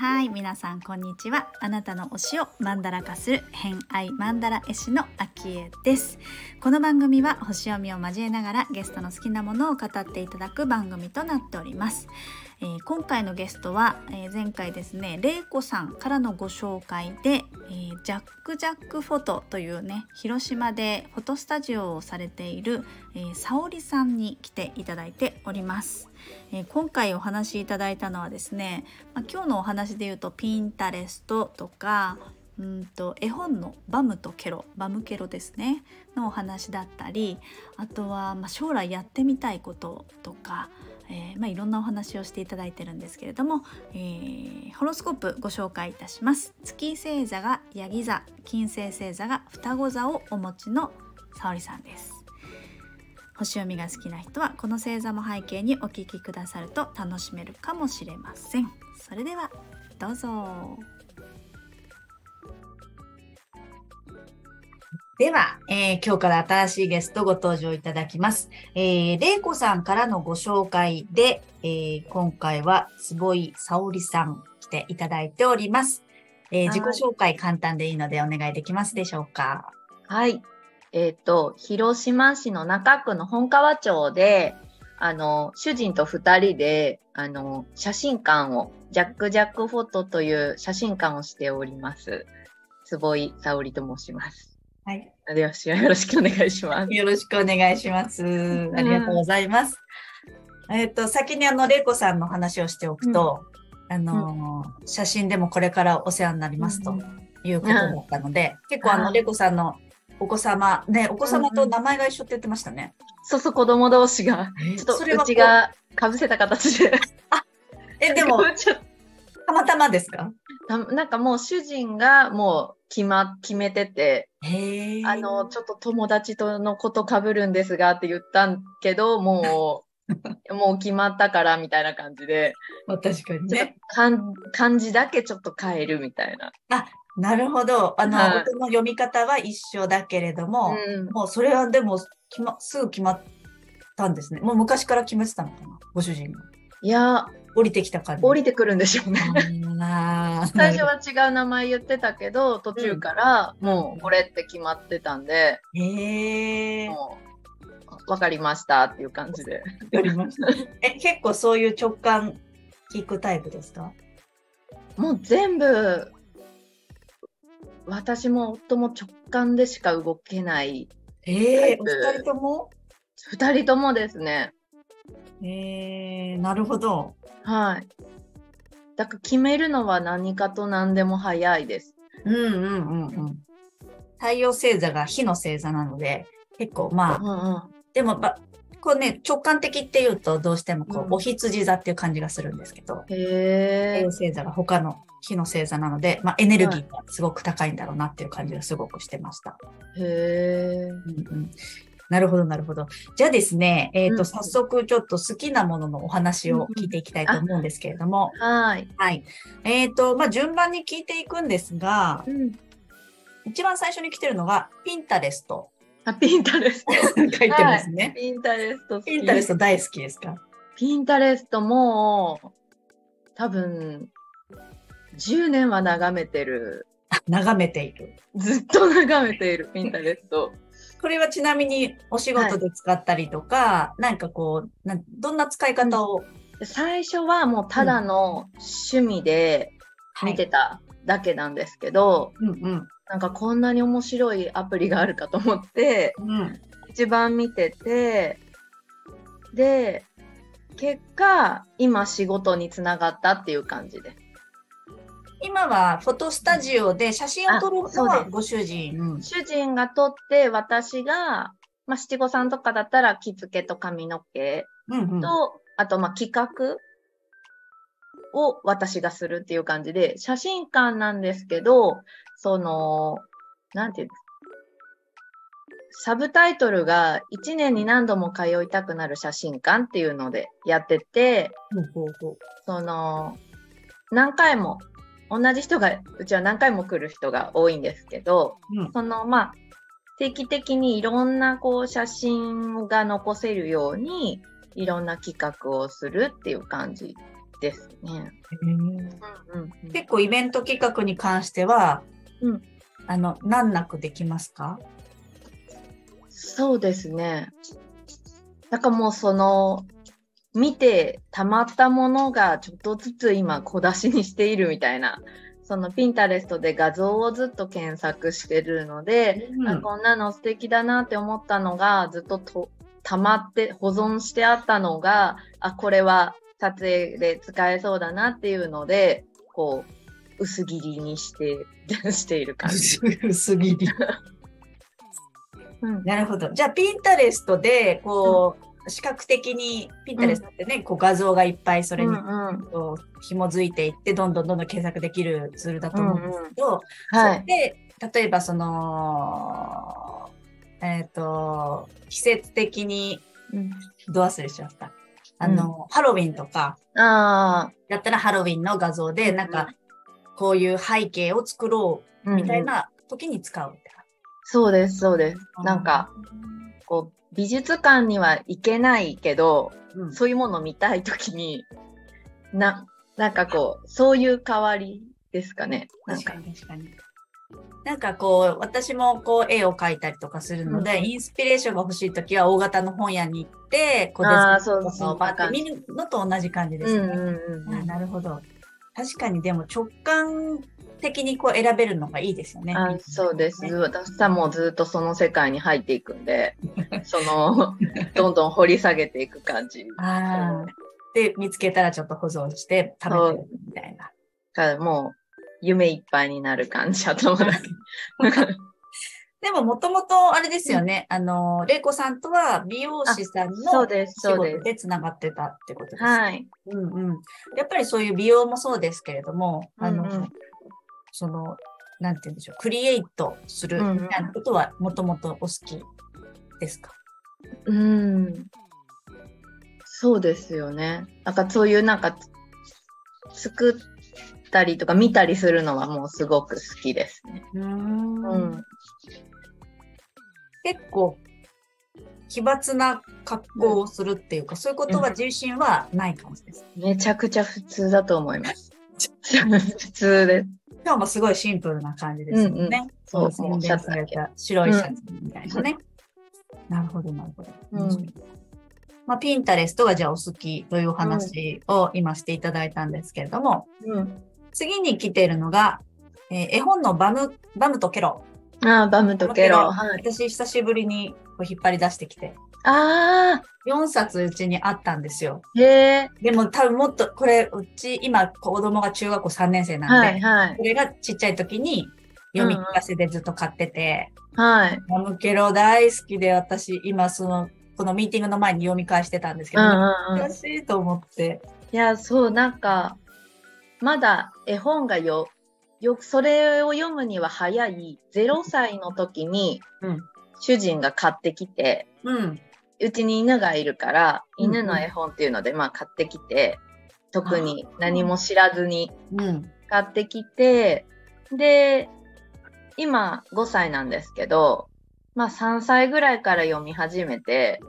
はい皆さんこんにちは。あなたの推しをマンダラ化する偏愛マンダラ絵師のあきえです。この番組は星読みを交えながらゲストの好きなものを語っていただく番組となっております。えー、今回のゲストは、えー、前回ですねれいこさんからのご紹介で、えー、ジャック・ジャック・フォトというね広島でフォトスタジオをされている、えー、沙織さんに来ていただいております、え今回お話しいただいたのはですね、まあ、今日のお話で言うとピンタレストとかうんと絵本の「バムとケロ」バムケロですねのお話だったりあとは、ま、将来やってみたいこととかえー、まあ、いろんなお話をしていただいてるんですけれども、えー、ホロスコープご紹介いたします。月星座がヤギ座金星星座が双子座をお持ちの沙織さんです。星読みが好きな人はこの星座も背景にお聞きくださると楽しめるかもしれません。それではどうぞ。では、えー、今日から新しいゲストご登場いただきます。えー、れいこさんからのご紹介で、えー、今回は坪井沙織さん来ていただいております。えー、自己紹介簡単でいいのでお願いできますでしょうか？はい。えっ、ー、と、広島市の中区の本川町で、あの、主人と二人で、あの、写真館を、ジャックジャックフォトという写真館をしております。坪井沙織と申します。はい。では、よろしくお願いします。よろしくお願いします。ありがとうございます。えっ、と、先にあの、れいこさんの話をしておくと、うん、あの、うん、写真でもこれからお世話になりますということだったので、結構あの、れいこさんのお子様、ね、お子様と名前が一緒って言ってましたね。そうそう、子供同士が。ちょっと、うちがかぶせた形で。あ、え、でも、たまたまですか？なんかもう主人がもう決ま、決めてて、あの、ちょっと友達とのことかぶるんですがって言ったんけど、もう、もう決まったからみたいな感じで。まあ、確かにね。漢字だけちょっと変えるみたいな。あ、なるほど。あの、はい、音の読み方は一緒だけれども、うん、もうそれはでも決、ますぐ決まったんですね。もう昔から決めてたのかな、ご主人が。いや、降りてきた感じ。降りてくるんでしょうね。最初は違う名前言ってたけど、途中からもうこれって決まってたんで、へえ。わかりましたっていう感じで。わかりました。え、結構そういう直感聞くタイプですか？もう全部、私も夫も直感でしか動けないええー、二人とも？二人ともですね。えー、なるほど。はい。だから決めるのは何かと何でも早いです。うんうんうんうん。太陽星座が火の星座なので、結構まあ、うんうん、でもば、こうね、直感的っていうとどうしてもこう、うん、お羊座っていう感じがするんですけど、太陽星座が他の火の星座なので、まあ、エネルギーがすごく高いんだろうなっていう感じがすごくしてました。へえ、うんうん。なるほど、なるほど。じゃあですね、えっ、ー、と、うん、早速ちょっと好きなもののお話を聞いていきたいと思うんですけれども。うん、はい。はい。えっ、ー、と、まあ、順番に聞いていくんですが、うん、一番最初に来てるのが、ピンタレスト。あ、ピンタレスト。書いてますね、はい。ピンタレストピンタレスト大好きですか？ピンタレストも、多分、10年は眺めてる。眺めている。ずっと眺めている、ピンタレスト。これはちなみにお仕事で使ったりとか、はい、なんかこうな、どんな使い方を、うん、最初はもうただの趣味で見てただけなんですけど、うんうん、なんかこんなに面白いアプリがあるかと思って、うん、一番見てて、で、結果、今仕事につながったっていう感じで。今はフォトスタジオで写真を撮るのはご主人。主人が撮って、私が、まあ、七五三とかだったら着付けと髪の毛と、うんうん、あと、まあ、企画を私がするっていう感じで、写真館なんですけど、その、なんていうんですか。サブタイトルが1年に何度も通いたくなる写真館っていうのでやってて、その、何回も同じ人がうちは何回も来る人が多いんですけど、うん、そのまあ定期的にいろんなこう写真が残せるように、いろんな企画をするっていう感じですね。結構イベント企画に関しては、うん、あの、難なくできますか？そうですね。なんかもうその、見てたまったものがちょっとずつ今小出しにしているみたいなそのピンタレストで画像をずっと検索してるので、うん、こんなの素敵だなって思ったのがずっとと溜まって保存してあったのがあこれは撮影で使えそうだなっていうのでこう薄切りにして している感じ。薄切り うん、なるほど。じゃあ、ピンタレストで、こう、視覚的にピンタレストってね、うん、こう画像がいっぱいそれに紐づいていって、どんどんどんどん検索できるツールだと思うんですけど、うんうん、はい、で、例えばその、えっ、ー、と、季節的に、ど忘れしちゃった？あの、うん、ハロウィンとか、あやったらハロウィンの画像で、なんか、こういう背景を作ろうみたいな時に使うって感じ、そうです、そうです。なんか、こう、美術館には行けないけど、うん、そういうものを見たいときに、な、なんかこう、そういう代わりですかね。確かに確かに。なんかこう、私もこう絵を描いたりとかするので、うん、インスピレーションが欲しいときは大型の本屋に行って、こうデザインとかをバ見るのと同じ感じですね。うんうんうん、なるほど。確かにでも直感的にこう選べるのがいいですよね。あそうです。私さもずっとその世界に入っていくんで、その、どんどん掘り下げていく感じ。あで、見つけたらちょっと保存して食べてるみたいな。からもう、夢いっぱいになる感じだと思う。でも、もともと、あれですよね。うん、あの、玲子さんとは美容師さんの仕事でつながってたってことですはい。うんうん。やっぱりそういう美容もそうですけれども、あの、うんうん、その、なんて言うんでしょう、クリエイトするみたいなことはもともとお好きですか？うん。そうですよね。なんかそういうなんか、作ったりとか見たりするのはもうすごく好きですね。うんうん、結構、奇抜な格好をするっていうか、うん、そういうことは自信はない感じです、めちゃくちゃ普通だと思います。普通です。今日もすごいシンプルな感じですよね。うんうん、そうそう。シャツされた白いシャツみたいなね。うん、なるほど、なるほど。うん、まあ、ピンタレストがじゃあお好きというお話を今していただいたんですけれども、うん、次に来ているのが、えー、絵本のバム、バムとケロ。ああ、バムとケロ。はい、私、久しぶりにこう引っ張り出してきて。ああ。4冊うちにあったんですよ。へえ。でも多分もっと、これ、うち今子供が中学校3年生なんで、はいはい、これがちっちゃい時に読み聞かせでずっと買ってて、うんはい。マムケロ大好きで私今その、このミーティングの前に読み返してたんですけど、難しいと思って。いや、そう、なんか、まだ絵本がよ、よくそれを読むには早い0歳の時に、主人が買ってきて、うん、うちに犬がいるから、犬の絵本っていうので、まあ買ってきて、特に何も知らずに買ってきて、で、今5歳なんですけど、まあ3歳ぐらいから読み始めて、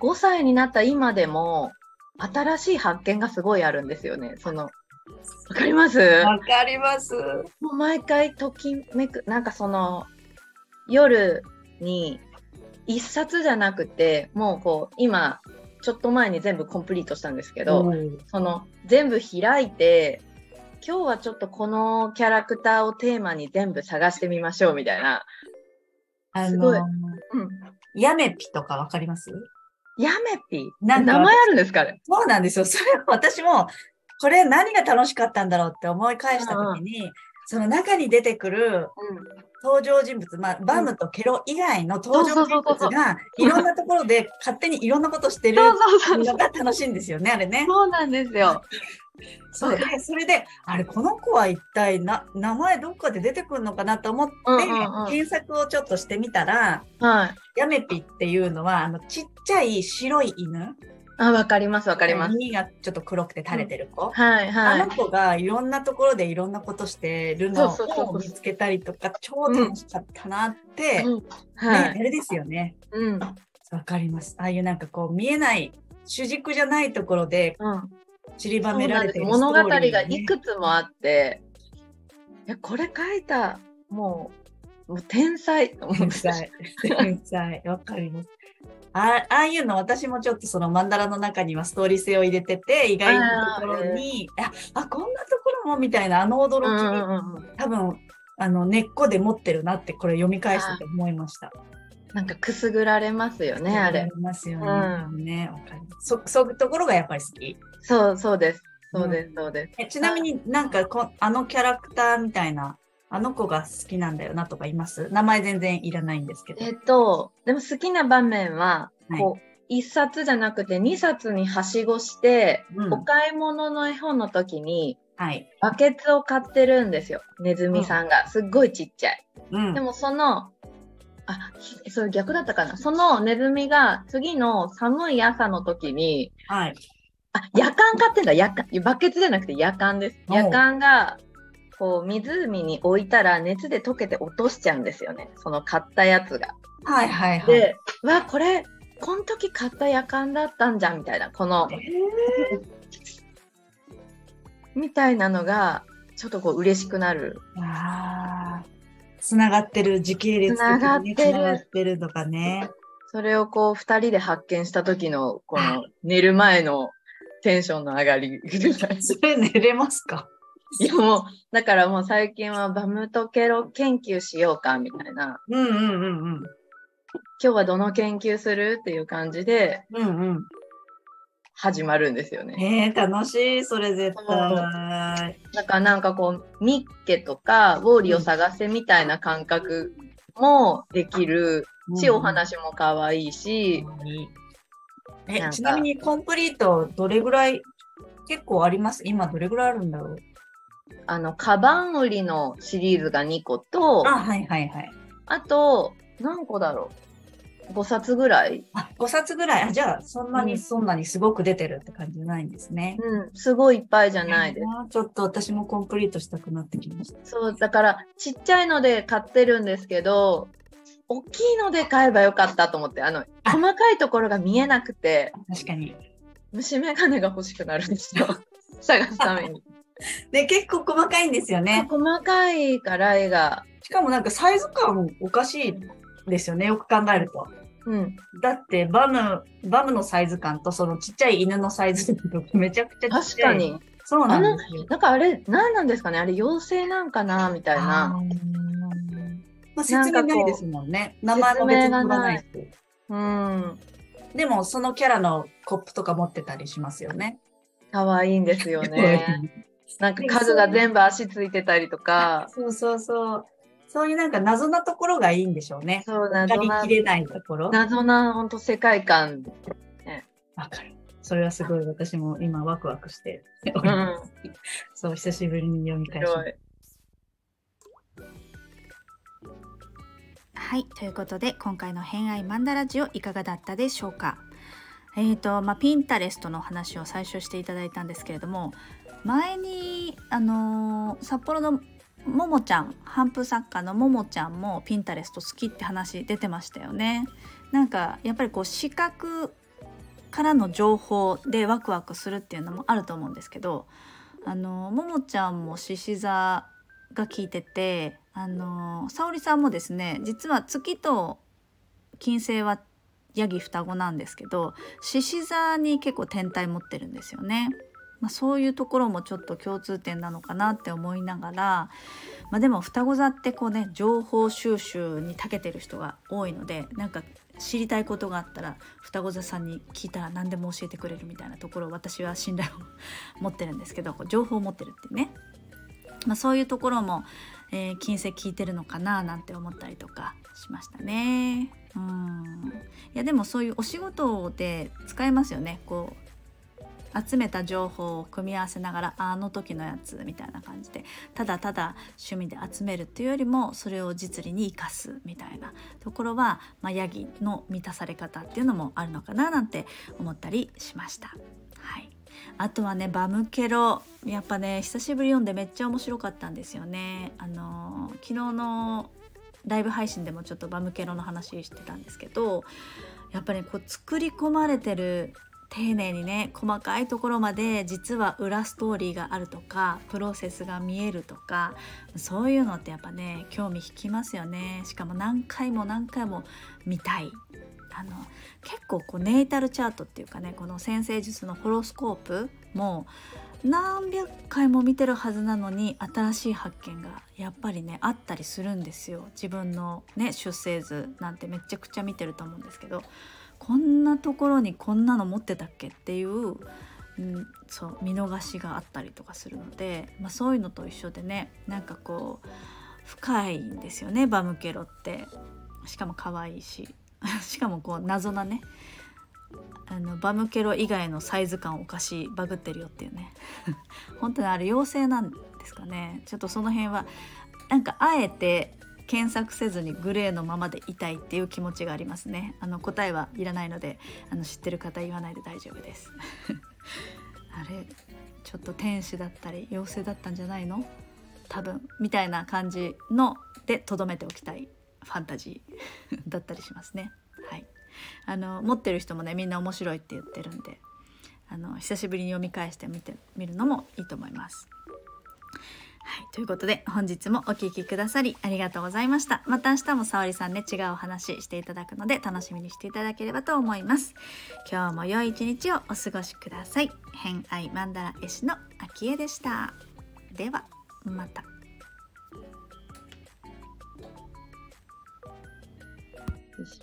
5歳になった今でも、新しい発見がすごいあるんですよね。その、わかります？わかります。もう毎回ときめく、なんかその、夜に一冊じゃなくて、もうこう、今、ちょっと前に全部コンプリートしたんですけど、うん、その、全部開いて、今日はちょっとこのキャラクターをテーマに全部探してみましょうみたいな。あすごい。うん。ヤメピとかわかります？ヤメピ？なん名前あるんですかねそうなんですよ。それ私も、これ何が楽しかったんだろうって思い返したときに、うん、その中に出てくる、登場人物、まあ、バムとケロ以外の登場人物が、いろんなところで勝手にいろんなことしてるのが楽しいんですよね、あれね。そうなんですよ。そうで、それで、あれ、この子は一体な、名前どっかで出てくるのかなと思って、検索をちょっとしてみたら、はい、ヤメピっていうのは、あの、ちっちゃい白い犬あ、わかります、わかります。耳がちょっと黒くて垂れてる子。はいはい。あの子がいろんなところでいろんなことしてるのを見つけたりとか、超楽しかったなって、うんはい、ね、あれですよね。うん。わかります。ああいうなんかこう見えない主軸じゃないところで散りばめられてる、ね、物語がいくつもあって、いやこれ書いたもうもう天才天才天才わかりますあああいうの私もちょっとそのマンダラの中にはストーリー性を入れてて意外なところにああこんなところもみたいなあの驚き、うんうん、多分あの根っこで持ってるなってこれ読み返してて思いました。なんかくすぐられますよね、あれ。ますよね。うん、ね、わかります。そ、そういうところがやっぱり好き。そう、そうです。そうです、そうです。えちなみになんかこ、あのキャラクターみたいな、あの子が好きなんだよなとかいます？名前全然いらないんですけど。えっと、でも好きな場面は、こう、一冊じゃなくて二冊にはしごして、うん、お買い物の絵本の時に、はい、バケツを買ってるんですよ。ネズミさんが。すっごいちっちゃい。うん、でもその、あ、それ逆だったかな。そのネズミが次の寒い朝の時に、はい。あ、夜間買ってんだ、夜間。バケツじゃなくて夜間です。夜間が、こう、湖に置いたら熱で溶けて落としちゃうんですよね。その買ったやつが。はいはいはい。で、わ、これ、この時買った夜間だったんじゃん、みたいな。この、みたいなのが、ちょっとこう嬉しくなる。つながってる時系列つながってるとかね。それをこう二人で発見した時のこの寝る前のテンションの上がり。それ寝れますか？いやもう、だからもう最近はバムトケロ研究しようかみたいな。うんうんうんうん。今日はどの研究するっていう感じで、うんうん。始まるんですよね。えー、楽しい、それ絶対。だからなんかこう、ミッケとか、ウォーリーを探せみたいな感覚もできるし、うん、お話も可愛いし。うん、え、ちなみにコンプリートどれぐらい、結構あります？今どれぐらいあるんだろう？あの、カバン売りのシリーズが2個と、あ、はいはいはい。あと、何個だろう？5冊ぐらい？あ、5冊ぐらい？あ、じゃあ、そんなに、そんなにすごく出てるって感じじゃないんですね。うん、すごいいっぱいじゃないです。ちょっと私もコンプリートしたくなってきました。そう、だから、ちっちゃいので買ってるんですけど、大きいので買えばよかったと思って、あの、細かいところが見えなくて。確かに。虫眼鏡が欲しくなるんですよ。探すために。で、結構細かいんですよね。細かいから絵が。しかもなんかサイズ感おかしいですよね、よく考えると。うん、だってバム、バムのサイズ感とそのちっちゃい犬のサイズ感めちゃくちゃ。確かに。そうなんですよ。なんかあれ、何なんですかね？あれ、妖精なんかなみたいな。まあ、説明ないですもんね。名前も別に取らないし。うん。でも、そのキャラのコップとか持ってたりしますよね。可愛いんですよね。なんか家具が全部足ついてたりとか。そうそうそう。そういうなんか謎なところがいいんでしょうね。そう、謎な。きれないところ。謎な、本当世界観。わ、かる。それはすごい私も今ワクワクして、うん、そう、久しぶりに読み返しまはい、ということで今回の「偏愛マンダラジオ」いかがだったでしょうかえーとまあ、ピンタレストの話を最初していただいたんですけれども前に、あのー、札幌のももちゃん反復作家のももちゃんもピンタレスト好きって話出てましたよね。なんかやっぱりこう視覚からの情報でワクワクするっていうのもあると思うんですけどあのももちゃんも獅子座が聞いててあの沙織さんもですね実は月と金星はヤギ双子なんですけど獅子座に結構天体持ってるんですよね。まあ、そういうところもちょっと共通点なのかなって思いながら、まあ、でも双子座ってこうね情報収集に長けてる人が多いのでなんか知りたいことがあったら双子座さんに聞いたら何でも教えてくれるみたいなところを私は信頼を持ってるんですけど情報を持ってるってね、まあ、そういうところも、えー、金星聞いてるのかななんて思ったりとかしましたね。うん。いやでもそういうお仕事で使えますよね。こう集めた情報を組み合わせながらあの時のやつみたいな感じでただただ趣味で集めるっていうよりもそれを実利に生かすみたいなところは、まあ、ヤギの満たされ方っていうのもあるのかななんて思ったりしました。はいあとはねバムケロやっぱね久しぶり読んでめっちゃ面白かったんですよねあの昨日のライブ配信でもちょっとバムケロの話してたんですけどやっぱりこう作り込まれてる丁寧にね細かいところまで実は裏ストーリーがあるとかプロセスが見えるとかそういうのってやっぱね興味引きますよね。しかも何回も何回も見たい。あの結構こうネイタルチャートっていうかねこの先生術のホロスコープも何百回も見てるはずなのに新しい発見がやっぱりねあったりするんですよ。自分のね出生図なんてめちゃくちゃ見てると思うんですけど。こんなところにこんなの持ってたっけっていう、うん、そう見逃しがあったりとかするので、まあ、そういうのと一緒でねなんかこう深いんですよねバムケロって。しかも可愛いし。しかもこう謎なねあのバムケロ以外のサイズ感おかしいバグってるよっていうね。本当にあれ妖精なんですかね。ちょっとその辺はなんかあえて検索せずにグレーのままでいたいっていう気持ちがありますね。あの答えはいらないのであの知ってる方言わないで大丈夫です。あれちょっと天使だったり妖精だったんじゃないの？多分みたいな感じのでとどめておきたいファンタジー だったりしますね。はい。あの持ってる人もねみんな面白いって言ってるんであの久しぶりに読み返してみてみるのもいいと思います。はい、ということで本日もお聴きくださりありがとうございました。また明日も沙織さんね違うお話していただくので楽しみにしていただければと思います。今日も良い一日をお過ごしください。偏愛マンダラ絵師の秋江でした。ではまた。よし